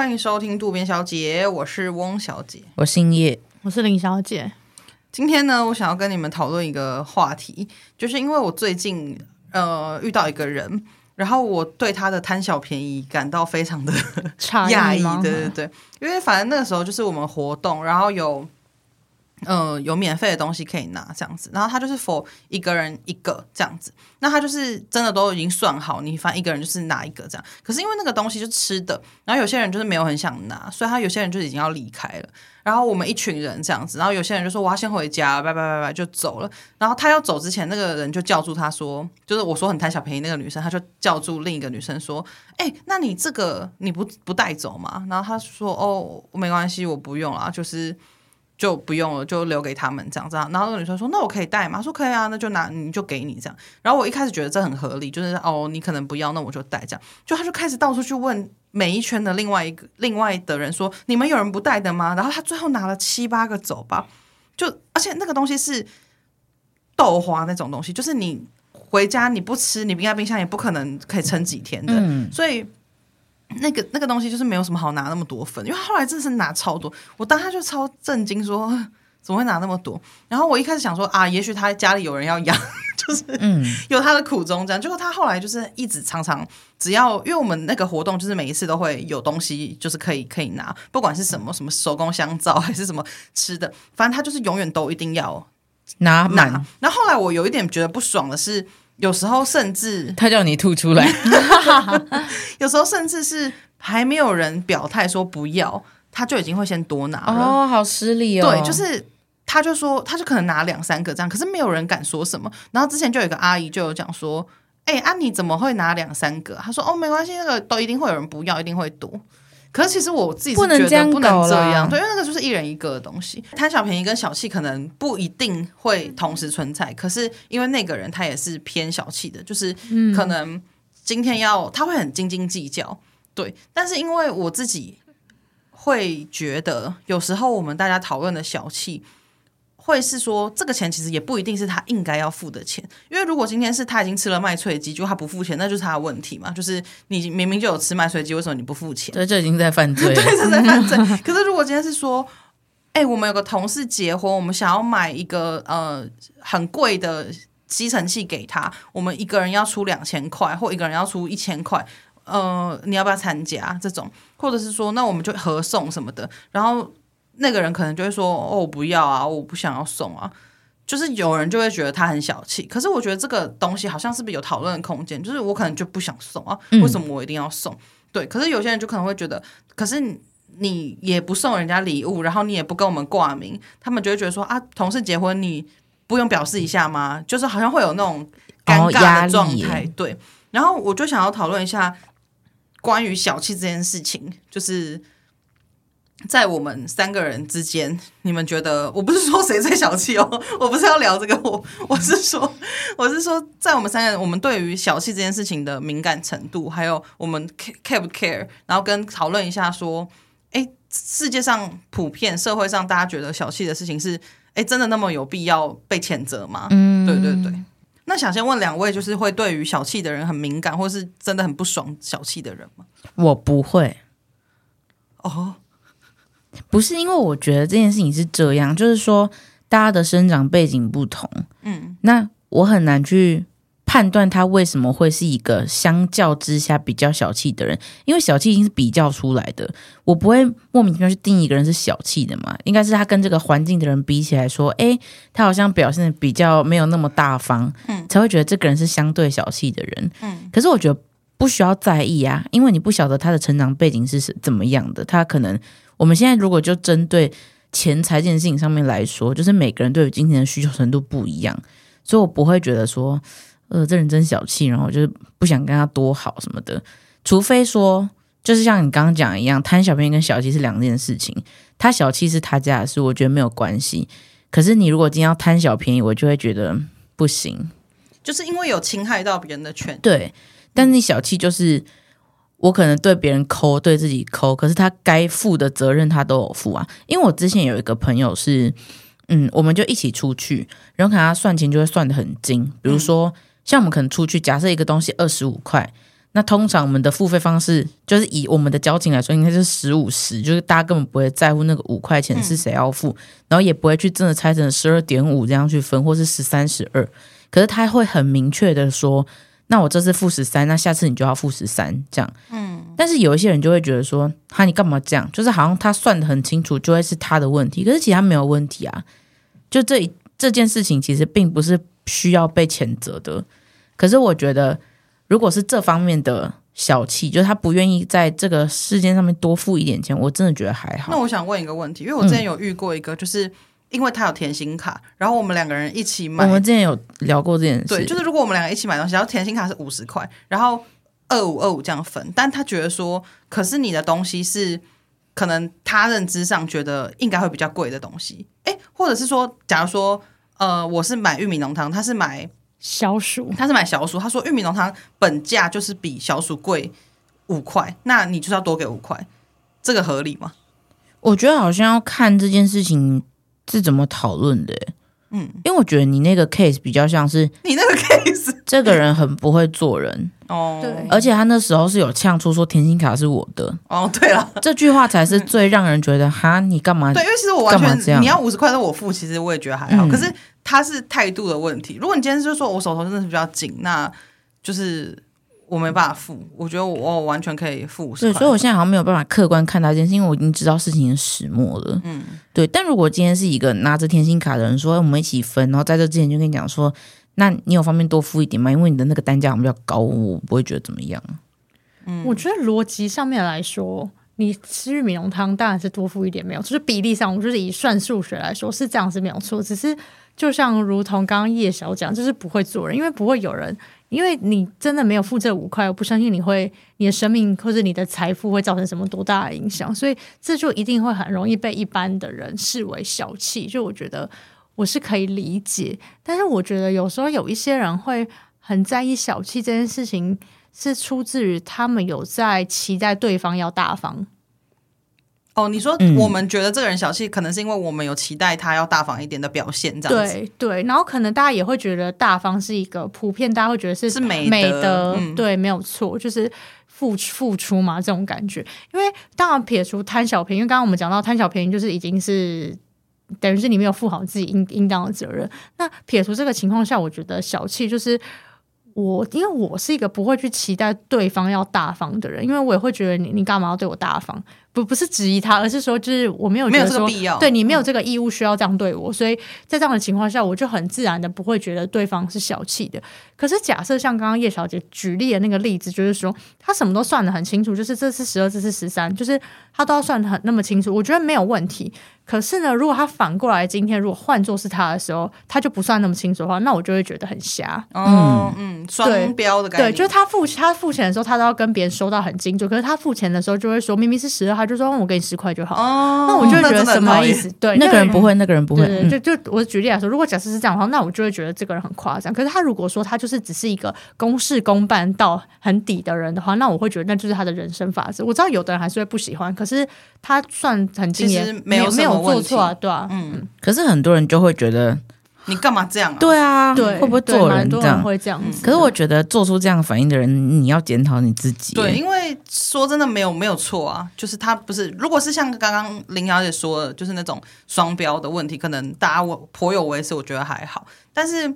欢迎收听渡边小姐，我是翁小姐，我姓叶，我是林小姐。今天呢，我想要跟你们讨论一个话题，就是因为我最近呃遇到一个人，然后我对他的贪小便宜感到非常的诧 异，对对对，因为反正那个时候就是我们活动，然后有。呃，有免费的东西可以拿这样子，然后他就是 for 一个人一个这样子，那他就是真的都已经算好，你反正一个人就是拿一个这样。可是因为那个东西就吃的，然后有些人就是没有很想拿，所以他有些人就已经要离开了。然后我们一群人这样子，然后有些人就说我要先回家，拜拜拜拜就走了。然后他要走之前，那个人就叫住他说，就是我说很贪小便宜那个女生，他就叫住另一个女生说，哎、那你这个你不不带走吗？然后他说哦，没关系，我不用啦，就是。就不用了，就留给他们这样子。然后那个女生说：“那我可以带吗？”说：“可以啊，那就拿，你就给你这样。”然后我一开始觉得这很合理，就是哦，你可能不要，那我就带这样。就他就开始到处去问每一圈的另外一个另外的人说：“你们有人不带的吗？”然后他最后拿了七八个走吧。就而且那个东西是豆花那种东西，就是你回家你不吃，你冰在冰箱也不可能可以撑几天的，嗯、所以。那个那个东西就是没有什么好拿那么多分，因为后来真的是拿超多，我当时就超震惊，说 怎么会拿那么多？然后我一开始想说啊，也许他家里有人要养，就是嗯，有他的苦衷这样。结果他后来就是一直常常只要，因为我们那个活动就是每一次都会有东西，就是可以可以拿，不管是什么什么手工香皂 还是什么吃的，反正他就是永远都一定要拿拿。然后后来我有一点觉得不爽的是。有时候甚至他叫你吐出来，有时候甚至是还没有人表态说不要，他就已经会先多拿了。哦，好失礼哦。对，就是他就说，他就可能拿两三个这样，可是没有人敢说什么。然后之前就有一个阿姨就有讲说：“哎、欸，啊你怎么会拿两三个？”他说：“哦，没关系，那个都一定会有人不要，一定会多。”可是其实我自己是觉得不能这样，不能这样，对，因为那个就是一人一个的东西。贪小便宜跟小气可能不一定会同时存在，可是因为那个人他也是偏小气的，就是可能今天要他会很斤斤计较，对。但是因为我自己会觉得，有时候我们大家讨论的小气。会是说，这个钱其实也不一定是他应该要付的钱，因为如果今天是他已经吃了麦脆鸡，就他不付钱，那就是他的问题嘛。就是你明明就有吃麦脆鸡，为什么你不付钱？对，这已经在犯罪。对，是在犯罪。可是如果今天是说，哎，我们有个同事结婚，我们想要买一个呃很贵的吸尘器给他，我们一个人要出两千块，或一个人要出一千块，呃，你要不要参加这种？或者是说，那我们就合送什么的，然后。那个人可能就会说：“哦，我不要啊，我不想要送啊。”就是有人就会觉得他很小气。可是我觉得这个东西好像是不是有讨论的空间？就是我可能就不想送啊，为什么我一定要送？嗯、对，可是有些人就可能会觉得，可是你也不送人家礼物，然后你也不跟我们挂名，他们就会觉得说：“啊，同事结婚你不用表示一下吗？”就是好像会有那种尴尬的状态。哦、对，然后我就想要讨论一下关于小气这件事情，就是。在我们三个人之间，你们觉得？我不是说谁最小气哦，我不是要聊这个，我我是说，我是说，在我们三个人，我们对于小气这件事情的敏感程度，还有我们 care 不 care，然后跟讨论一下说，哎，世界上普遍社会上大家觉得小气的事情是，哎，真的那么有必要被谴责吗？嗯，对对对。那想先问两位，就是会对于小气的人很敏感，或是真的很不爽小气的人吗？我不会。哦。不是因为我觉得这件事情是这样，就是说大家的生长背景不同，嗯，那我很难去判断他为什么会是一个相较之下比较小气的人，因为小气已经是比较出来的，我不会莫名其妙去定义一个人是小气的嘛，应该是他跟这个环境的人比起来说，诶，他好像表现的比较没有那么大方，嗯，才会觉得这个人是相对小气的人，嗯，可是我觉得不需要在意啊，因为你不晓得他的成长背景是怎么样的，他可能。我们现在如果就针对钱财这件事情上面来说，就是每个人对于金钱的需求程度不一样，所以我不会觉得说，呃，这人真小气，然后就是不想跟他多好什么的。除非说，就是像你刚刚讲一样，贪小便宜跟小气是两件事情。他小气是他家的事，我觉得没有关系。可是你如果今天要贪小便宜，我就会觉得不行，就是因为有侵害到别人的权。对，但是你小气就是。我可能对别人抠，对自己抠，可是他该负的责任他都有负啊。因为我之前有一个朋友是，嗯，我们就一起出去，然后看他算钱就会算的很精。比如说，像我们可能出去，假设一个东西二十五块，那通常我们的付费方式就是以我们的交情来说，应该是十五十，就是大家根本不会在乎那个五块钱是谁要付，嗯、然后也不会去真的拆成十二点五这样去分，或是十三十二。可是他会很明确的说，那我这次负十三，那下次你就要负十三这样。嗯。但是有一些人就会觉得说，哈，你干嘛这样？就是好像他算的很清楚，就会是他的问题。可是其实他没有问题啊。就这这件事情其实并不是需要被谴责的。可是我觉得。如果是这方面的小气，就是他不愿意在这个事件上面多付一点钱，我真的觉得还好。那我想问一个问题，因为我之前有遇过一个，就是因为他有甜心卡，嗯、然后我们两个人一起买。我们之前有聊过这件事，对，就是如果我们两个一起买东西，然后甜心卡是五十块，然后二五二五这样分，但他觉得说，可是你的东西是可能他认知上觉得应该会比较贵的东西，诶，或者是说，假如说，呃，我是买玉米浓汤，他是买。小薯，他是买小薯。他说玉米浓汤本价就是比小薯贵五块，那你就是要多给五块，这个合理吗？我觉得好像要看这件事情是怎么讨论的。嗯，因为我觉得你那个 case 比较像是你那个 case，这个人很不会做人哦。对，而且他那时候是有呛出说甜心卡是我的哦。对了，这句话才是最让人觉得哈，你干嘛？对，因为其实我完全这样你要五十块都我付，其实我也觉得还好。可是。他是态度的问题。如果你今天就是说我手头真的是比较紧，那就是我没办法付。我觉得我，我完全可以付。对，所以我现在好像没有办法客观看待这件事，因为我已经知道事情的始末了。嗯，对。但如果今天是一个拿着甜心卡的人说我们一起分，然后在这之前就跟你讲说，那你有方便多付一点吗？因为你的那个单价好像比较高，我不会觉得怎么样。嗯，我觉得逻辑上面来说，你吃玉米浓汤当然是多付一点没有，就是比例上，我就是以算数学来说是这样是没有错，只是。就像如同刚刚叶小讲，就是不会做人，因为不会有人，因为你真的没有付这五块，我不相信你会，你的生命或者你的财富会造成什么多大的影响，所以这就一定会很容易被一般的人视为小气。就我觉得我是可以理解，但是我觉得有时候有一些人会很在意小气这件事情，是出自于他们有在期待对方要大方。哦，你说我们觉得这个人小气，可能是因为我们有期待他要大方一点的表现，这样子。对对，然后可能大家也会觉得大方是一个普遍，大家会觉得是是美美的，嗯、对，没有错，就是付付出嘛，这种感觉。因为当然撇除贪小便宜，因为刚刚我们讲到贪小便宜，就是已经是等于是你没有负好自己应应当的责任。那撇除这个情况下，我觉得小气就是我，因为我是一个不会去期待对方要大方的人，因为我也会觉得你你干嘛要对我大方？不不是质疑他，而是说就是我没有没有这个，必要对你没有这个义务需要这样对我，嗯、所以在这样的情况下，我就很自然的不会觉得对方是小气的。可是假设像刚刚叶小姐举例的那个例子，就是说他什么都算得很清楚，就是这次十二，这次十三，就是他都要算得很那么清楚，我觉得没有问题。可是呢，如果他反过来今天如果换作是他的时候，他就不算那么清楚的话，那我就会觉得很瞎。嗯嗯，双标的感觉。对，就是他付他付钱的时候，他都要跟别人收到很清楚，可是他付钱的时候就会说明明是十二。他就说：“我给你十块就好。”哦，那我就觉得什么意思？对，那个人不会，那个人不会。对，就就我举例来说，如果假设是这样的话，那我就会觉得这个人很夸张。可是他如果说他就是只是一个公事公办到很底的人的话，那我会觉得那就是他的人生法则。我知道有的人还是会不喜欢，可是他算很敬业，没有没有做错啊，对啊，嗯。可是很多人就会觉得。你干嘛这样啊？对啊，对，会不会做人这样？会这样。可是我觉得做出这样反应的人，你要检讨你自己。对，因为说真的，没有没有错啊。就是他不是，如果是像刚刚林小姐说的，就是那种双标的问题，可能大家我颇有微词，我觉得还好。但是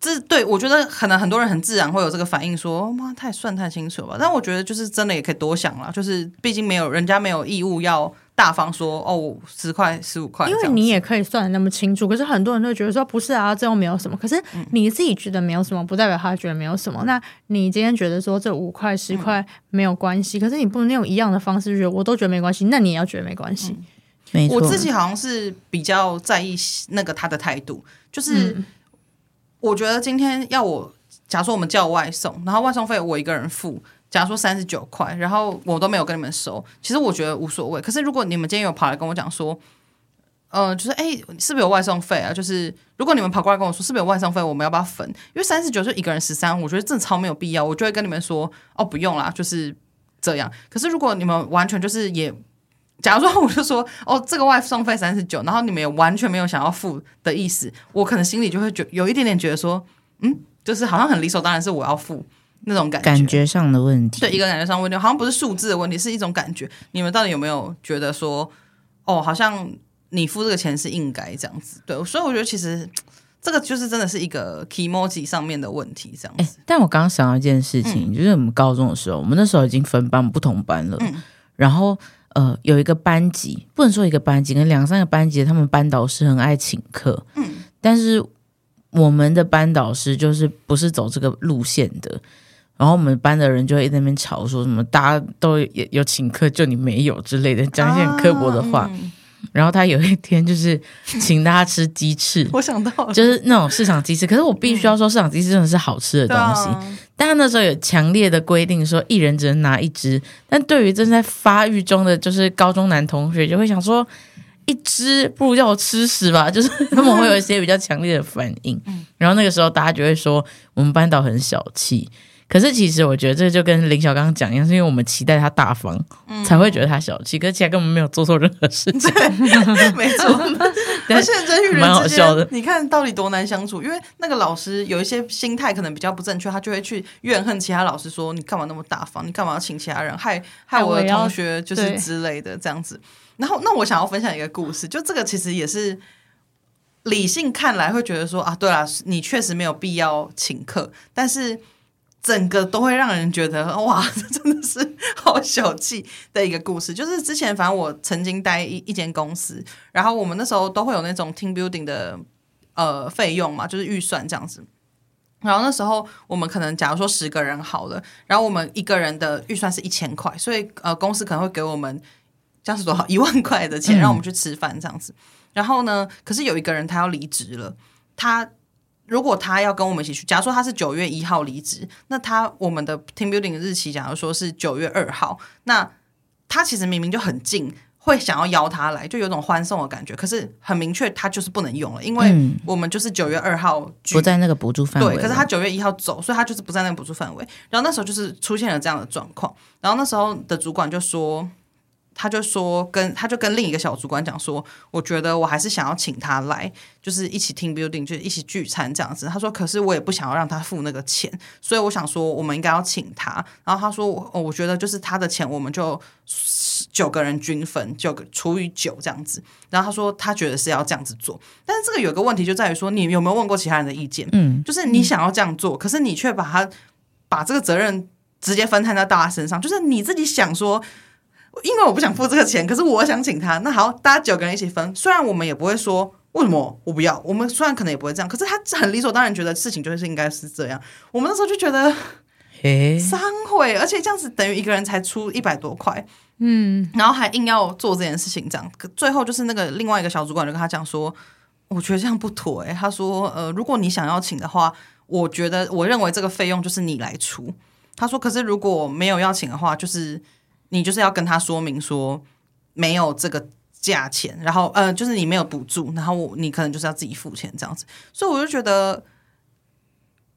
这对我觉得可能很多人很自然会有这个反应，说妈太算太清楚了吧。但我觉得就是真的也可以多想了，就是毕竟没有人家没有义务要。大方说哦，十块十五块，因为你也可以算的那么清楚。可是很多人都觉得说不是啊，这又没有什么。可是你自己觉得没有什么，不代表他觉得没有什么。那你今天觉得说这五块十块没有关系，嗯、可是你不能用一样的方式觉得我都觉得没关系，那你也要觉得没关系。嗯、没错，我自己好像是比较在意那个他的态度，就是我觉得今天要我，假如说我们叫外送，然后外送费我一个人付。假如说三十九块，然后我都没有跟你们收，其实我觉得无所谓。可是如果你们今天有跑来跟我讲说，呃，就是哎，是不是有外送费啊？就是如果你们跑过来跟我说是不是有外送费，我们要不要分？因为三十九就一个人十三，我觉得真的超没有必要。我就会跟你们说，哦，不用啦，就是这样。可是如果你们完全就是也，假如说我就说，哦，这个外送费三十九，然后你们也完全没有想要付的意思，我可能心里就会觉有一点点觉得说，嗯，就是好像很理所当然是我要付。那种感觉，感觉上的问题。对，一个感觉上问题，好像不是数字的问题，是一种感觉。你们到底有没有觉得说，哦，好像你付这个钱是应该这样子？对，所以我觉得其实这个就是真的是一个 kimoji 上面的问题，这样子。但我刚刚想到一件事情，嗯、就是我们高中的时候，我们那时候已经分班不同班了，嗯、然后呃，有一个班级不能说一个班级，跟两三个班级，他们班导师很爱请客，嗯，但是我们的班导师就是不是走这个路线的。然后我们班的人就会在那边吵，说什么大家都有有请客，就你没有之类的，讲一些很刻薄的话。啊嗯、然后他有一天就是请大家吃鸡翅，我想到就是那种市场鸡翅。可是我必须要说，市场鸡翅真的是好吃的东西。嗯、但他那时候有强烈的规定，说一人只能拿一只。但对于正在发育中的就是高中男同学，就会想说，一只不如叫我吃屎吧，就是他们会有一些比较强烈的反应。嗯、然后那个时候大家就会说，我们班导很小气。可是其实我觉得这就跟林小刚讲一样，是因为我们期待他大方，嗯、才会觉得他小气。可是其实根本没有做错任何事情，没错。但是人与人之间，你看到底多难相处？因为那个老师有一些心态可能比较不正确，他就会去怨恨其他老师，说你干嘛那么大方？你干嘛要请其他人？害 害我的同学就是之类的这样子。然后，那我想要分享一个故事，就这个其实也是理性看来会觉得说啊，对啦，你确实没有必要请客，但是。整个都会让人觉得 哇，这真的是好小气的一个故事。就是之前，反正我曾经待一一间公司，然后我们那时候都会有那种 team building 的呃费用嘛，就是预算这样子。然后那时候我们可能假如说十个人好了，然后我们一个人的预算是一千块，所以呃公司可能会给我们这样是多少一万块的钱，让我们去吃饭这样子。然后呢，可是有一个人他要离职了，他。如果他要跟我们一起去，假如说他是九月一号离职，那他我们的 team building 的日期，假如说是九月二号，那他其实明明就很近，会想要邀他来，就有种欢送的感觉。可是很明确，他就是不能用了，因为我们就是九月二号不在那个补助范围。对，可是他九月一号走，所以他就是不在那个补助范围。然后那时候就是出现了这样的状况，然后那时候的主管就说。他就说跟他就跟另一个小主管讲说，我觉得我还是想要请他来，就是一起 team building，就一起聚餐这样子。他说，可是我也不想要让他付那个钱，所以我想说我们应该要请他。然后他说，我我觉得就是他的钱，我们就九个人均分，九个除以九这样子。然后他说他觉得是要这样子做，但是这个有个问题就在于说，你有没有问过其他人的意见？嗯，就是你想要这样做，可是你却把他把这个责任直接分摊在大家身上，就是你自己想说。因为我不想付这个钱，可是我想请他。那好，大家九个人一起分。虽然我们也不会说为什么我不要，我们虽然可能也不会这样，可是他很理所当然觉得事情就是应该是这样。我们那时候就觉得，嘿，三回，而且这样子等于一个人才出一百多块，嗯，然后还硬要做这件事情，这样。可最后就是那个另外一个小主管就跟他讲说，我觉得这样不妥诶。他说，呃，如果你想要请的话，我觉得我认为这个费用就是你来出。他说，可是如果没有要请的话，就是。你就是要跟他说明说没有这个价钱，然后呃，就是你没有补助，然后你可能就是要自己付钱这样子，所以我就觉得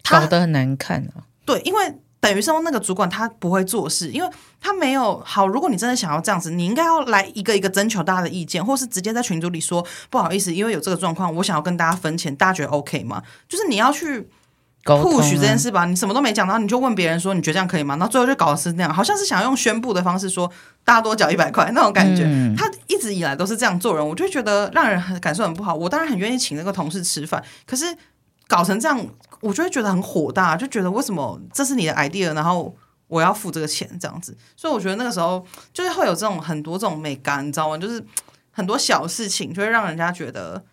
搞得很难看啊。对，因为等于说那个主管他不会做事，因为他没有好。如果你真的想要这样子，你应该要来一个一个征求大家的意见，或是直接在群组里说不好意思，因为有这个状况，我想要跟大家分钱，大家觉得 OK 吗？就是你要去。不许这件事吧，你什么都没讲，然后你就问别人说，你觉得这样可以吗？然后最后就搞的是那样，好像是想要用宣布的方式说大家多缴一百块那种感觉。嗯、他一直以来都是这样做人，我就觉得让人很感受很不好。我当然很愿意请那个同事吃饭，可是搞成这样，我就会觉得很火大，就觉得为什么这是你的 idea，然后我要付这个钱这样子。所以我觉得那个时候就是会有这种很多这种美感，你知道吗？就是很多小事情就会让人家觉得。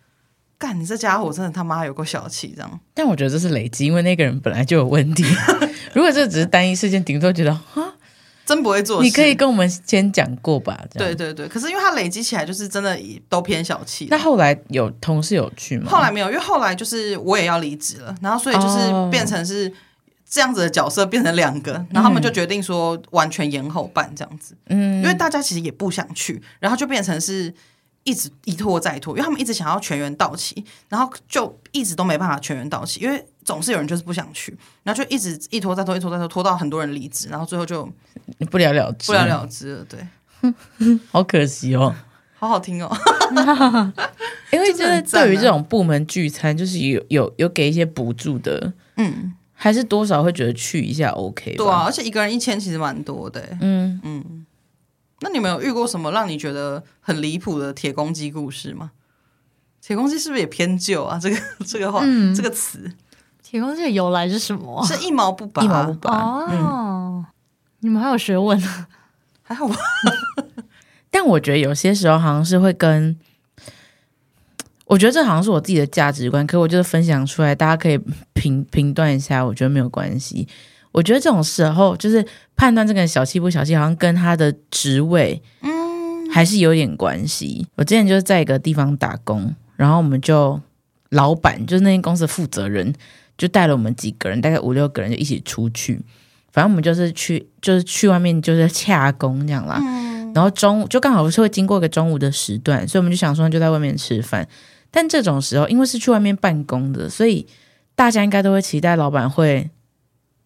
干，你这家伙真的他妈有够小气，这样。但我觉得这是累积，因为那个人本来就有问题。如果这只是单一事件，顶多觉得啊，真不会做事。你可以跟我们先讲过吧？对对对。可是因为他累积起来，就是真的都偏小气。那后来有同事有去吗？后来没有，因为后来就是我也要离职了，然后所以就是变成是这样子的角色变成两个，然后他们就决定说完全延后办这样子。嗯，因为大家其实也不想去，然后就变成是。一直一拖再拖，因为他们一直想要全员到齐，然后就一直都没办法全员到齐，因为总是有人就是不想去，然后就一直一拖再拖，一拖再拖，拖到很多人离职，然后最后就不了了之，不了了之了。对，好可惜哦，好好听哦，因为真的对于这种部门聚餐，就是有有有给一些补助的，嗯，还是多少会觉得去一下 OK。对啊，而且一个人一千其实蛮多的。嗯嗯。那你们有遇过什么让你觉得很离谱的铁公鸡故事吗？铁公鸡是不是也偏旧啊？这个 这个话，嗯、这个词，铁公鸡的由来是什么？是一毛不拔，一毛不拔。哦，嗯、你们还有学问，还好吧？但我觉得有些时候好像是会跟，我觉得这好像是我自己的价值观，可我就是分享出来，大家可以评评断一下，我觉得没有关系。我觉得这种时候就是判断这个人小气不小气，好像跟他的职位，嗯，还是有点关系。我之前就是在一个地方打工。然后我们就老板，就是那间公司的负责人，就带了我们几个人，大概五六个人就一起出去。反正我们就是去，就是去外面就是洽工这样啦。嗯、然后中午就刚好是会经过一个中午的时段，所以我们就想说就在外面吃饭。但这种时候，因为是去外面办公的，所以大家应该都会期待老板会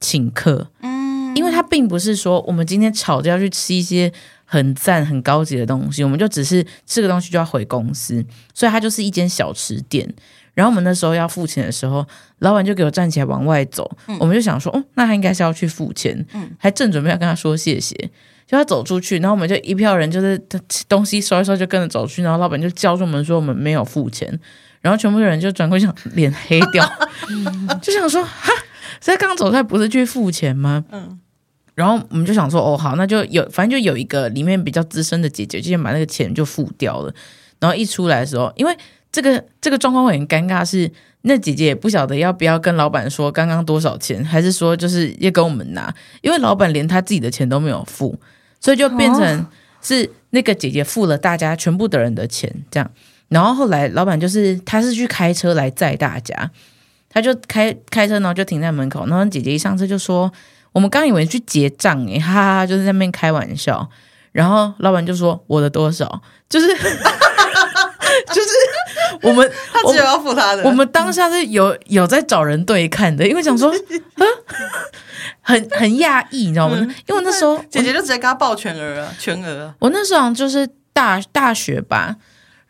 请客。嗯，因为他并不是说我们今天吵着要去吃一些。很赞、很高级的东西，我们就只是吃个东西就要回公司，所以它就是一间小吃店。然后我们那时候要付钱的时候，老板就给我站起来往外走，嗯、我们就想说，哦，那他应该是要去付钱，嗯、还正准备要跟他说谢谢，就他走出去，然后我们就一票人就是东西收一收就跟着走去，然后老板就叫住我们说我们没有付钱，然后全部的人就转过去，脸黑掉，就想说，哈，在刚走出来不是去付钱吗？嗯。然后我们就想说，哦，好，那就有，反正就有一个里面比较资深的姐姐，就先把那个钱就付掉了。然后一出来的时候，因为这个这个状况会很尴尬，是那姐姐也不晓得要不要跟老板说刚刚多少钱，还是说就是要跟我们拿，因为老板连他自己的钱都没有付，所以就变成是那个姐姐付了大家全部的人的钱，这样。然后后来老板就是他是去开车来载大家，他就开开车，然后就停在门口，然后姐姐一上车就说。我们刚以为去结账诶，哈哈哈，就是在那边开玩笑，然后老板就说我的多少，就是 就是我们他只有要付他的，我们当下是有有在找人对看的，因为想说 啊，很很讶异，你知道吗？嗯、因为那时候姐姐就直接给他报全额啊，全额。我那时候就是大大学吧，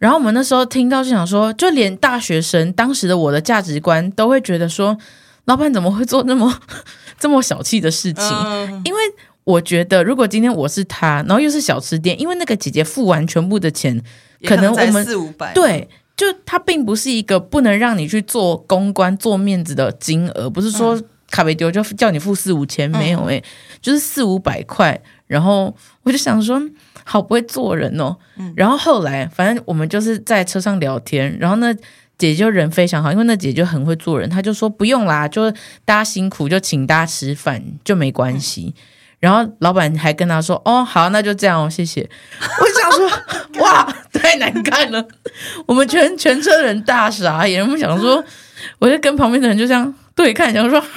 然后我们那时候听到就想说，就连大学生当时的我的价值观都会觉得说，老板怎么会做那么。这么小气的事情，嗯、因为我觉得，如果今天我是他，然后又是小吃店，因为那个姐姐付完全部的钱，可能我们四五百，对，就他并不是一个不能让你去做公关、做面子的金额，不是说卡被丢就叫你付四五千，没有诶、就是四五百块。然后我就想说，好不会做人哦。嗯、然后后来，反正我们就是在车上聊天，然后呢。姐姐就人非常好，因为那姐姐就很会做人，她就说不用啦，就大家辛苦，就请大家吃饭就没关系。嗯、然后老板还跟她说：“哦，好，那就这样哦，谢谢。”我想说，哇，太难看了，我们全全车人大傻眼。我想说，我就跟旁边的人就这样对看，想说哈，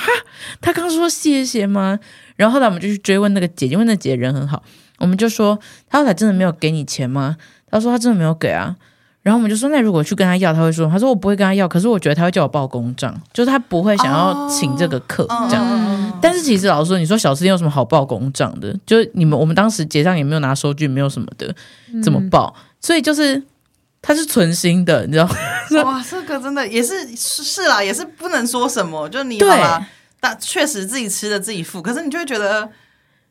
他刚说谢谢吗？然后后来我们就去追问那个姐姐，因为那姐姐人很好，我们就说他后来真的没有给你钱吗？她说她真的没有给啊。然后我们就说，那如果去跟他要，他会说，他说我不会跟他要，可是我觉得他会叫我报公账，就是他不会想要请这个客、oh, 这样。Oh. 但是其实老实说，你说小吃店有什么好报公账的？就是你们我们当时结账也没有拿收据，没有什么的，怎么报？嗯、所以就是他是存心的，你知道？哇，这个真的也是是啦，也是不能说什么，就你对吧？但确实自己吃的自己付，可是你就会觉得。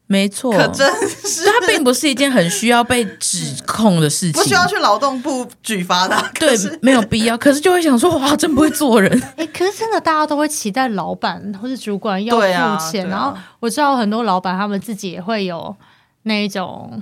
没错，可真是，它并不是一件很需要被指控的事情，不需要去劳动部举发的，对，没有必要。可是就会想说，哇，真不会做人。哎，可是真的，大家都会期待老板或是主管要付钱。啊啊、然后我知道很多老板他们自己也会有那一种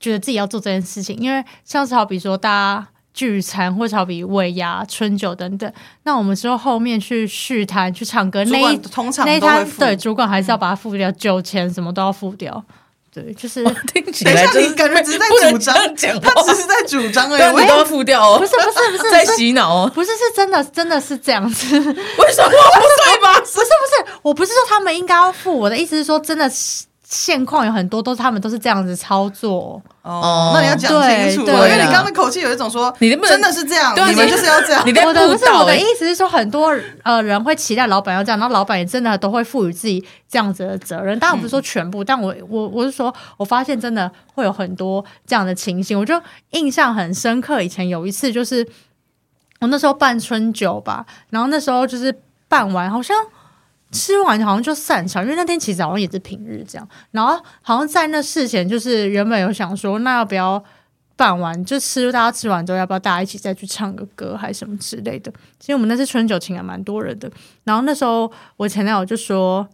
觉得自己要做这件事情，因为像是好比说大家。聚餐或者好比尾牙、春酒等等，那我们之后后面去续摊、去唱歌，那一通常那一摊对主管还是要把它付掉，酒钱什么都要付掉。对，就是 听起来就是感觉只是在主张，他只是在主张而已，我都要付掉哦。不是不是不是在洗脑哦，不是是真的真的是这样子。为什么不对吧？不是不是，我不是说他们应该要付，我的意思是说真的是。现况有很多都是他们都是这样子操作哦，那你要讲清楚，因为你刚刚的口气有一种说，你真的是这样，你们就是要这样。我的不是我的意思是说，很多呃人会期待老板要这样，然后老板也真的都会赋予自己这样子的责任。当然不是说全部，但我我我是说，我发现真的会有很多这样的情形，我就印象很深刻。以前有一次就是我那时候办春酒吧，然后那时候就是办完好像。吃完好像就散场，因为那天其实好像也是平日这样。然后好像在那事前，就是原本有想说，那要不要办完就吃，大家吃完之后，要不要大家一起再去唱个歌，还是什么之类的？其实我们那次春酒请了蛮多人的。然后那时候我前男友就说。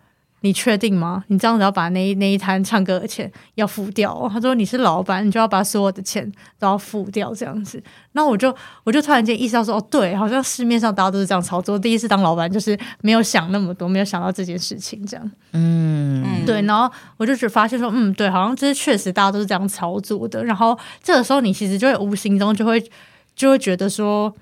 你确定吗？你这样子要把那一那一摊唱歌的钱要付掉哦？他说你是老板，你就要把所有的钱都要付掉，这样子。那我就我就突然间意识到说，哦，对，好像市面上大家都是这样操作。第一次当老板就是没有想那么多，没有想到这件事情，这样。嗯，对。然后我就只发现说，嗯，对，好像这是确实大家都是这样操作的。然后这个时候你其实就会无形中就会就会觉得说，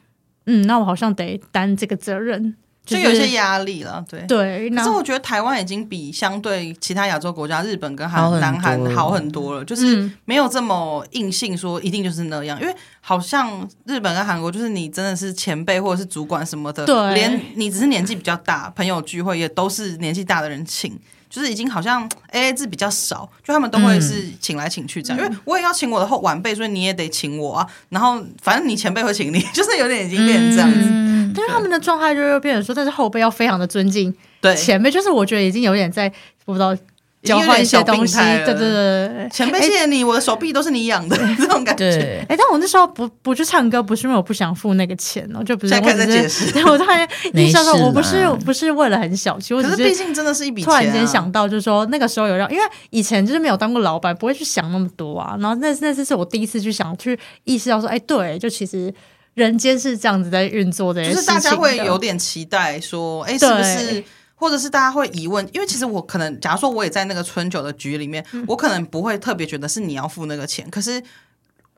嗯，那我好像得担这个责任。就有些压力了，对对。可是我觉得台湾已经比相对其他亚洲国家，日本跟韩南韩好很多了，就是没有这么硬性说一定就是那样。因为好像日本跟韩国，就是你真的是前辈或者是主管什么的，对，连你只是年纪比较大，朋友聚会也都是年纪大的人请。就是已经好像 A A 制比较少，就他们都会是请来请去这样，嗯、因为我也要请我的后晚辈，所以你也得请我啊。然后反正你前辈会请你，就是有点已经变成这样子。嗯、对但是他们的状态就又变成说，但是后辈要非常的尊敬前辈，就是我觉得已经有点在我不知道。交换一些东西，对对对，前辈谢谢你，我的手臂都是你养的这种感觉。哎，但我那时候不不去唱歌，不是因为我不想付那个钱哦，就不是。现在开始解释，我突然印象说，我不是不是为了很小气，我只是毕竟真的是一笔钱。突然间想到，就是说那个时候有让，因为以前就是没有当过老板，不会去想那么多啊。然后那那次是我第一次去想，去意识到说，哎，对，就其实人间是这样子在运作的，就是大家会有点期待说，哎，是不是？或者是大家会疑问，因为其实我可能，假如说我也在那个春酒的局里面，嗯、我可能不会特别觉得是你要付那个钱，可是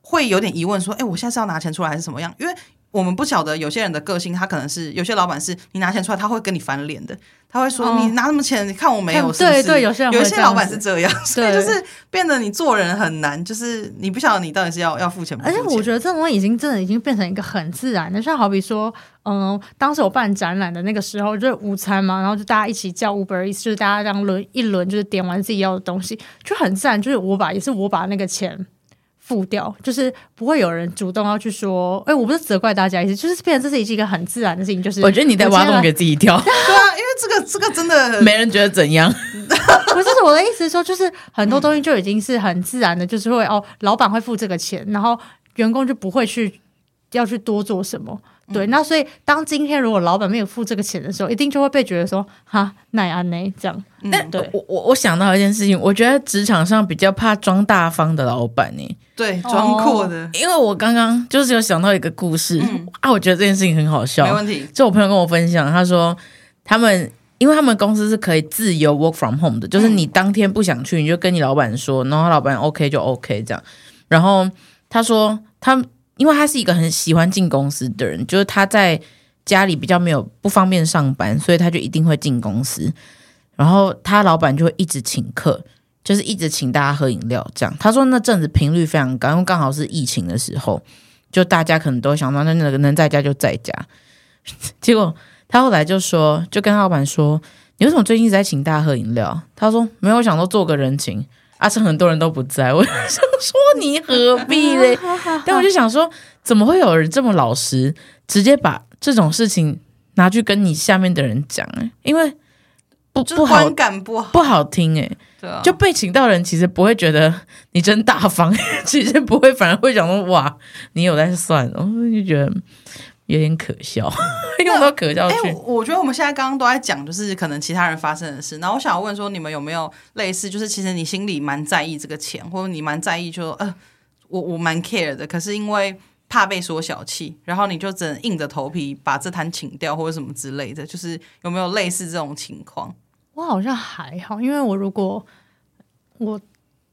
会有点疑问说，哎，我现在是要拿钱出来还是什么样？因为我们不晓得有些人的个性，他可能是有些老板是你拿钱出来，他会跟你翻脸的，他会说、哦、你拿什么钱？你看我没有是不是？对对，有些有些老板是这样，所以就是变得你做人很难，就是你不晓得你到底是要要付钱不付钱。而且我觉得这种已经真的已经变成一个很自然的，像好比说，嗯，当时我办展览的那个时候，就是午餐嘛，然后就大家一起叫 Uber 就是大家这样轮一轮，就是点完自己要的东西，就很自然，就是我把也是我把那个钱。付掉，就是不会有人主动要去说，哎，我不是责怪大家意思，就是变成这是一个很自然的事情，就是我觉得你在挖洞给自己跳，对啊，因为这个这个真的没人觉得怎样，不是我的意思是说，就是很多东西就已经是很自然的，就是会哦，老板会付这个钱，然后员工就不会去要去多做什么。对，那所以当今天如果老板没有付这个钱的时候，一定就会被觉得说哈奈安奈这样。但对我我我想到一件事情，我觉得职场上比较怕装大方的老板呢，对，装阔的。因为我刚刚就是有想到一个故事、嗯、啊，我觉得这件事情很好笑。没问题，就我朋友跟我分享，他说他们因为他们公司是可以自由 work from home 的，就是你当天不想去，你就跟你老板说，然后他老板 OK 就 OK 这样。然后他说他。因为他是一个很喜欢进公司的人，就是他在家里比较没有不方便上班，所以他就一定会进公司。然后他老板就会一直请客，就是一直请大家喝饮料，这样。他说那阵子频率非常高，因为刚好是疫情的时候，就大家可能都想到那那个能在家就在家。结果他后来就说，就跟老板说：“你为什么最近一直在请大家喝饮料？”他说：“没有，想说做个人情。”阿成很多人都不在，我 想说你何必嘞？但我就想说，怎么会有人这么老实，直接把这种事情拿去跟你下面的人讲？哎，因为不不好，不好，不好听哎。对啊，就被请到的人其实不会觉得你真大方，其实不会，反而会想说哇，你有在算哦，就觉得。有点可笑，用到可笑去。哎、欸，我觉得我们现在刚刚都在讲，就是可能其他人发生的事。然后我想要问说，你们有没有类似，就是其实你心里蛮在意这个钱，或者你蛮在意就，就呃，我我蛮 care 的。可是因为怕被说小气，然后你就只能硬着头皮把这摊请掉，或者什么之类的。就是有没有类似这种情况？我好像还好，因为我如果我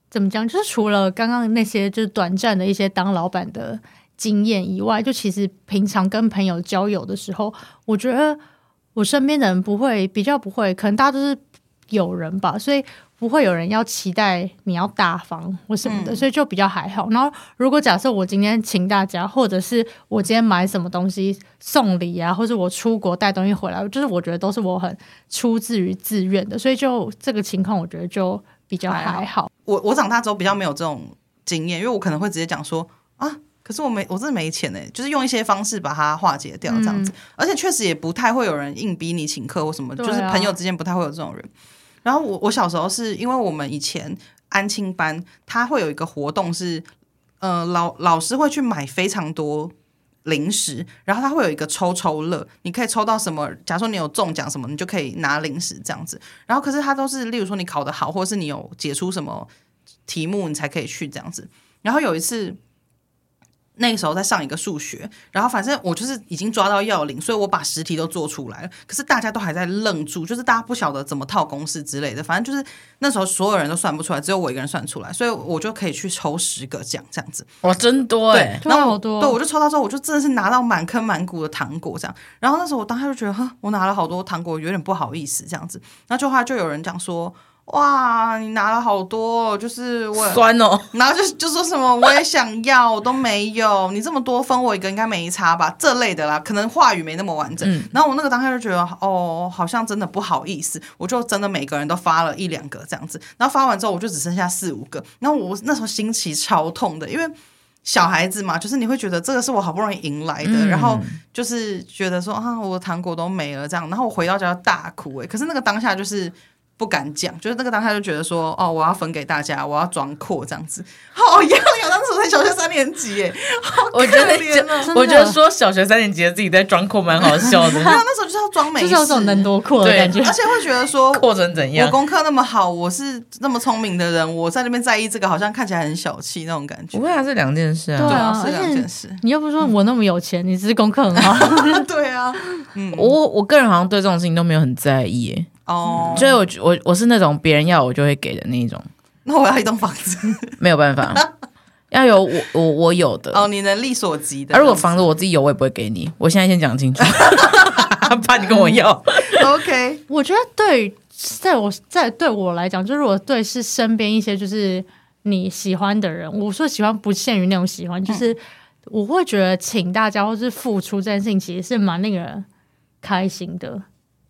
怎么讲，就是除了刚刚那些，就是短暂的一些当老板的。经验以外，就其实平常跟朋友交友的时候，我觉得我身边的人不会比较不会，可能大家都是友人吧，所以不会有人要期待你要大方或什么的，嗯、所以就比较还好。然后，如果假设我今天请大家，或者是我今天买什么东西送礼啊，或者我出国带东西回来，就是我觉得都是我很出自于自愿的，所以就这个情况，我觉得就比较还好。我我长大之后比较没有这种经验，因为我可能会直接讲说啊。可是我没，我真的没钱哎，就是用一些方式把它化解掉这样子，嗯、而且确实也不太会有人硬逼你请客或什么，啊、就是朋友之间不太会有这种人。然后我我小时候是因为我们以前安亲班，他会有一个活动是，呃，老老师会去买非常多零食，然后他会有一个抽抽乐，你可以抽到什么？假如说你有中奖什么，你就可以拿零食这样子。然后可是他都是，例如说你考得好，或者是你有解出什么题目，你才可以去这样子。然后有一次。那个时候在上一个数学，然后反正我就是已经抓到要领，所以我把实题都做出来了。可是大家都还在愣住，就是大家不晓得怎么套公式之类的。反正就是那时候所有人都算不出来，只有我一个人算出来，所以我就可以去抽十个奖这样子。哇，真多哎！然后好多，对，我就抽到之后，我就真的是拿到满坑满谷的糖果这样。然后那时候我当时就觉得，哈，我拿了好多糖果，有点不好意思这样子。然后就后来就有人讲说。哇，你拿了好多，就是我酸哦，然后就就说什么我也想要，我都没有，你这么多分我一个应该没差吧？这类的啦，可能话语没那么完整。嗯、然后我那个当下就觉得，哦，好像真的不好意思，我就真的每个人都发了一两个这样子。然后发完之后，我就只剩下四五个。然后我那时候心情超痛的，因为小孩子嘛，就是你会觉得这个是我好不容易赢来的，嗯、然后就是觉得说啊，我的糖果都没了这样。然后我回到家大哭哎，可是那个当下就是。不敢讲，就是那个当下就觉得说，哦，我要分给大家，我要装阔这样子，好样样。当时我才小学三年级耶，好可怜啊！我觉得说小学三年级的自己在装阔蛮好笑的。对啊，那时候就是要装没事，就是有种能多阔的感觉，而且会觉得说阔成怎样？我功课那么好，我是那么聪明的人，我在那边在意这个，好像看起来很小气那种感觉。不会啊，是两件事啊，对啊，是两件事。你又不是说我那么有钱，你只是功课很好。对啊，嗯，我我个人好像对这种事情都没有很在意耶。哦，所以我我我是那种别人要我就会给的那一种。那我要一栋房子，没有办法，要有我我我有的哦，你能力所及的。而如果房子我自己有，我也不会给你。我现在先讲清楚，怕你跟我要。OK，我觉得对，在我在对我来讲，就是我对是身边一些就是你喜欢的人，我说喜欢不限于那种喜欢，就是我会觉得请大家或是付出这件事情，其实是蛮令人开心的。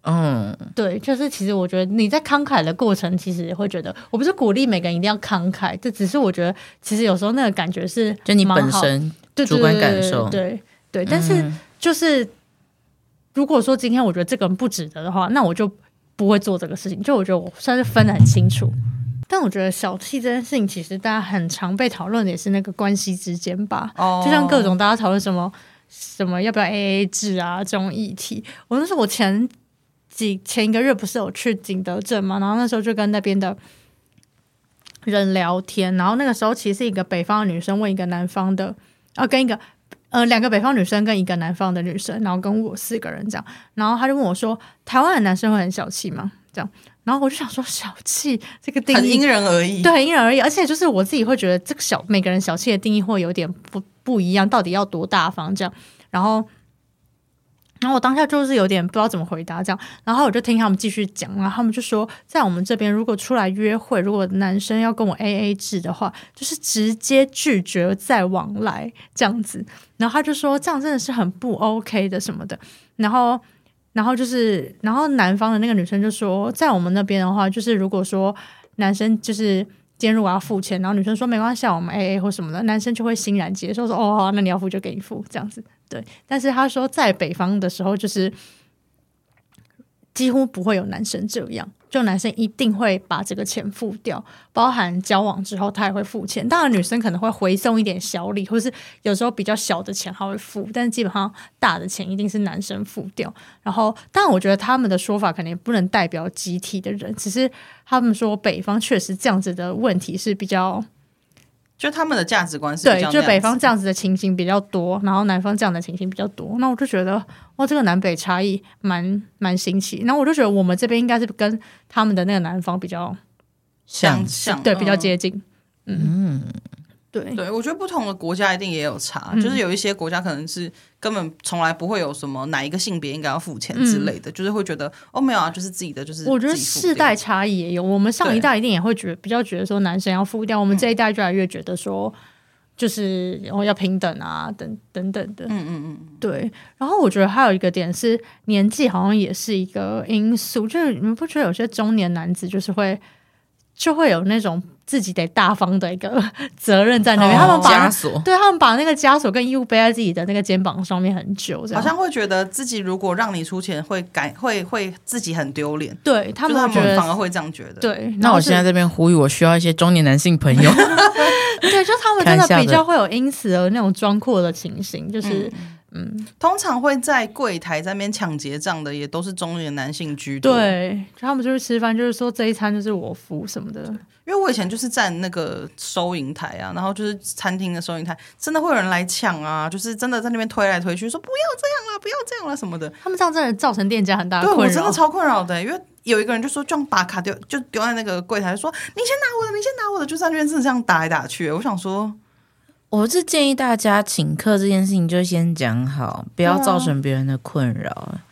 嗯，对，就是其实我觉得你在慷慨的过程，其实也会觉得，我不是鼓励每个人一定要慷慨，这只是我觉得，其实有时候那个感觉是，就你本身主观感受，对对，对，对，对。但是就是，如果说今天我觉得这个人不值得的话，那我就不会做这个事情。就我觉得我算是分得很清楚。但我觉得小气这件事情，其实大家很常被讨论的也是那个关系之间吧。哦，就像各种大家讨论什么什么要不要 AA 制啊这种议题，我那时候我前。几前一个月不是有去景德镇嘛，然后那时候就跟那边的人聊天，然后那个时候其实是一个北方的女生问一个南方的，啊，跟一个呃两个北方女生跟一个南方的女生，然后跟我四个人这样，然后他就问我说：“台湾的男生会很小气吗？”这样，然后我就想说小气？这个定义很因人而异，对，因人而异，而且就是我自己会觉得这个小每个人小气的定义会有点不不一样，到底要多大方？这样，然后。然后我当下就是有点不知道怎么回答这样，然后我就听他们继续讲，然后他们就说，在我们这边如果出来约会，如果男生要跟我 AA 制的话，就是直接拒绝再往来这样子。然后他就说这样真的是很不 OK 的什么的。然后，然后就是，然后男方的那个女生就说，在我们那边的话，就是如果说男生就是今天如果要付钱，然后女生说没关系，我们 AA 或什么的，男生就会欣然接受说哦，那你要付就给你付这样子。对，但是他说在北方的时候，就是几乎不会有男生这样，就男生一定会把这个钱付掉，包含交往之后他也会付钱。当然，女生可能会回送一点小礼，或是有时候比较小的钱他会付，但是基本上大的钱一定是男生付掉。然后，但我觉得他们的说法肯定不能代表集体的人，只是他们说北方确实这样子的问题是比较。就他们的价值观是对，就北方这样子的情形比较多，然后南方这样的情形比较多。那我就觉得，哇，这个南北差异蛮蛮新奇。然后我就觉得，我们这边应该是跟他们的那个南方比较像像，对，比较接近。嗯。嗯对对，我觉得不同的国家一定也有差，嗯、就是有一些国家可能是根本从来不会有什么哪一个性别应该要付钱之类的，嗯、就是会觉得哦没有啊，就是自己的，就是我觉得世代差异也有，我们上一代一定也会觉得比较觉得说男生要付掉，我们这一代越来越觉得说就是然后要平等啊等等等的，嗯嗯嗯，对。然后我觉得还有一个点是年纪好像也是一个因素，就是你们不觉得有些中年男子就是会。就会有那种自己得大方的一个责任在那边。哦、他们把枷锁，对他们把那个枷锁跟义务背在自己的那个肩膀上面很久，好像会觉得自己如果让你出钱会感会会自己很丢脸。对他们，他们反而会这样觉得。对，那我现在这边呼吁，我需要一些中年男性朋友。对，就他们真的比较 会有因此而那种装阔的情形，就是。嗯嗯，通常会在柜台在那边抢结账的，也都是中年男性居多。对，他们就是吃饭，就是说这一餐就是我付什么的。因为我以前就是站那个收银台啊，然后就是餐厅的收银台，真的会有人来抢啊，就是真的在那边推来推去，说不要这样啦，不要这样啦什么的。他们这样真的造成店家很大的困扰。对，我真的超困扰的，因为有一个人就说，就把卡丢，就丢在那个柜台，说你先拿我的，你先拿我的，就在那边真的这样打来打去。我想说。我是建议大家请客这件事情就先讲好，不要造成别人的困扰，啊、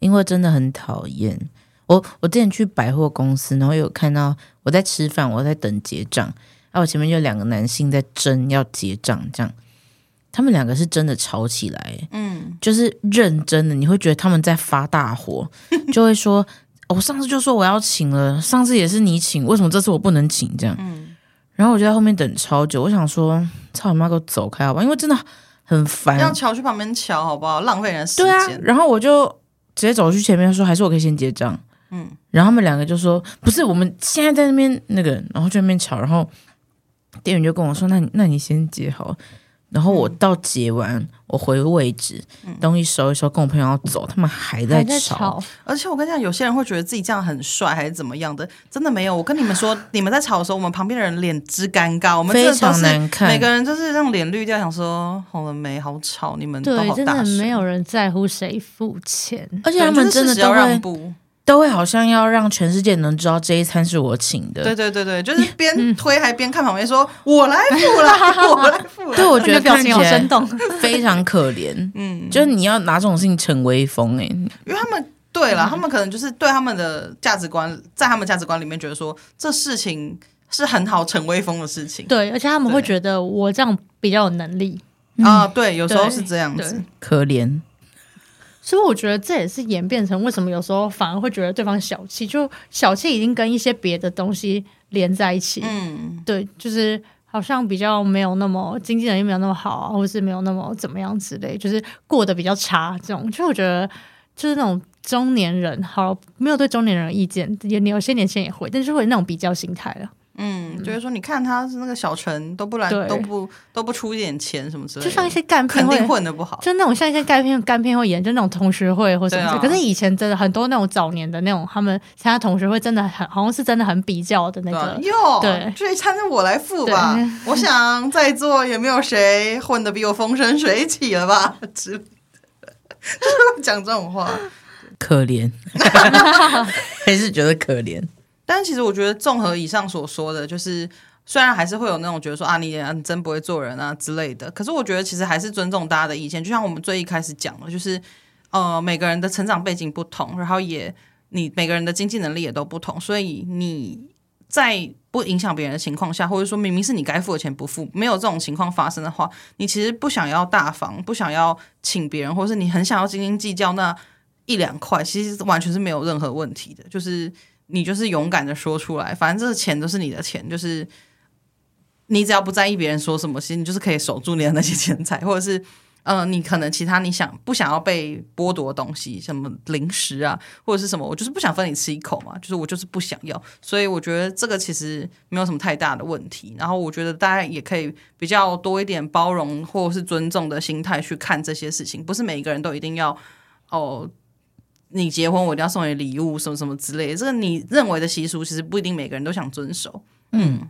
因为真的很讨厌。我我之前去百货公司，然后有看到我在吃饭，我在等结账，然后我前面有两个男性在争要结账，这样他们两个是真的吵起来，嗯，就是认真的，你会觉得他们在发大火，就会说：“我上次就说我要请了，上次也是你请，为什么这次我不能请？”这样，嗯。然后我就在后面等超久，我想说，操你妈，给我走开好吧，因为真的很烦。让乔去旁边瞧好不好？浪费人时间。对啊，然后我就直接走去前面说，还是我可以先结账。嗯，然后他们两个就说，不是，我们现在在那边那个，然后就在那边吵，然后店员就跟我说，那你那你先结好。然后我到结完，嗯、我回位置，东西收一收，跟我朋友要走，他们还在吵。在吵，而且我跟你讲，有些人会觉得自己这样很帅，还是怎么样的？真的没有。我跟你们说，你们在吵的时候，我们旁边的人脸之尴尬，我们非常难看，每个人就是让脸绿掉，想说红了没？好吵，你们都好大声。对，真的没有人在乎谁付钱，而且他们真的都会让步。都会好像要让全世界能知道这一餐是我请的。对对对对，就是边推还边看旁边说，说我来付了，我来付了。对，我觉得表情好生动，非常可怜。嗯，就是你要拿这种事情逞威风哎，因为他们对了，他们可能就是对他们的价值观，在他们价值观里面觉得说这事情是很好逞威风的事情。对，而且他们会觉得我这样比较有能力啊。对，有时候是这样子，可怜。所以我觉得这也是演变成为什么有时候反而会觉得对方小气，就小气已经跟一些别的东西连在一起。嗯，对，就是好像比较没有那么经济能力没有那么好啊，或是没有那么怎么样之类，就是过得比较差这种。就我觉得就是那种中年人，好，没有对中年人的意见，也有些年轻人也会，但是会有那种比较心态了。嗯，就是说，你看他是那个小陈都不来，都不都不出一点钱什么之类的，就像一些干片肯定混的不好，就那种像一些干片干片会演，就那种同学会或什么。可是以前真的很多那种早年的那种，他们参加同学会真的很好像是真的很比较的那个。哟，对，这一餐是我来付吧。我想在座也没有谁混的比我风生水起了吧？之类的，就 是讲这种话，可怜，还是觉得可怜。但其实我觉得，综合以上所说的，就是虽然还是会有那种觉得说啊，你你真不会做人啊之类的，可是我觉得其实还是尊重大家的意见。就像我们最一开始讲的，就是呃，每个人的成长背景不同，然后也你每个人的经济能力也都不同，所以你在不影响别人的情况下，或者说明明是你该付的钱不付，没有这种情况发生的话，你其实不想要大方，不想要请别人，或是你很想要斤斤计较那一两块，其实完全是没有任何问题的，就是。你就是勇敢的说出来，反正这钱都是你的钱，就是你只要不在意别人说什么，其实你就是可以守住你的那些钱财，或者是，嗯、呃，你可能其他你想不想要被剥夺东西，什么零食啊，或者是什么，我就是不想分你吃一口嘛，就是我就是不想要，所以我觉得这个其实没有什么太大的问题。然后我觉得大家也可以比较多一点包容或者是尊重的心态去看这些事情，不是每一个人都一定要哦。你结婚，我一定要送你礼物，什么什么之类的。这个你认为的习俗，其实不一定每个人都想遵守。嗯，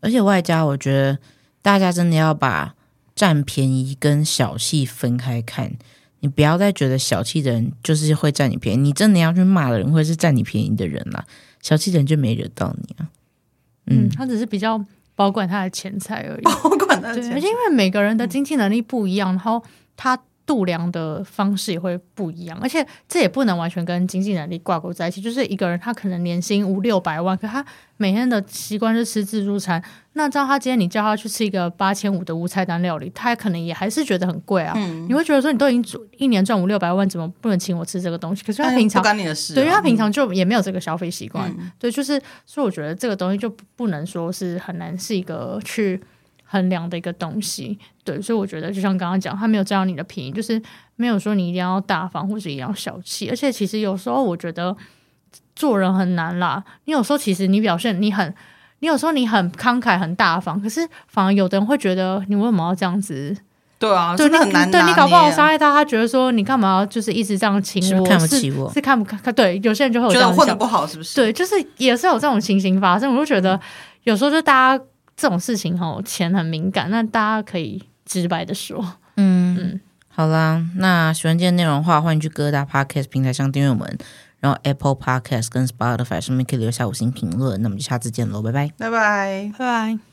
而且外加，我觉得大家真的要把占便宜跟小气分开看。你不要再觉得小气的人就是会占你便宜，你真的要去骂的人，或者是占你便宜的人啦。小气的人就没惹到你啊。嗯，嗯，他只是比较保管他的钱财而已，保管他的钱财。而且因为每个人的经济能力不一样，然后他。度量的方式也会不一样，而且这也不能完全跟经济能力挂钩在一起。就是一个人他可能年薪五六百万，可他每天的习惯是吃自助餐，那照他今天你叫他去吃一个八千五的无菜单料理，他可能也还是觉得很贵啊。嗯、你会觉得说你都已经一年赚五六百万，怎么不能请我吃这个东西？可是他平常、哎、不干你的事、啊，对，因为他平常就也没有这个消费习惯。嗯、对，就是所以我觉得这个东西就不能说是很难是一个去。衡量的一个东西，对，所以我觉得就像刚刚讲，他没有占到你的便宜，就是没有说你一定要大方或者一定要小气，而且其实有时候我觉得做人很难啦。你有时候其实你表现你很，你有时候你很慷慨很大方，可是反而有的人会觉得你为什么要这样子？对啊，对，很难。对你搞不好伤害他，他觉得说你干嘛要就是一直这样请我，是看不起我，是看不看？对，有些人就会有这样觉得混得不好，是不是？对，就是也是有这种情形发生。我就觉得有时候就大家。这种事情吼，钱很敏感，那大家可以直白的说，嗯嗯，好啦，那喜欢今天内容的话，欢迎去各大 podcast 平台上订阅我们，然后 Apple Podcast 跟 Spotify 上面可以留下五星评论，那么就下次见喽，拜拜，拜拜，拜拜。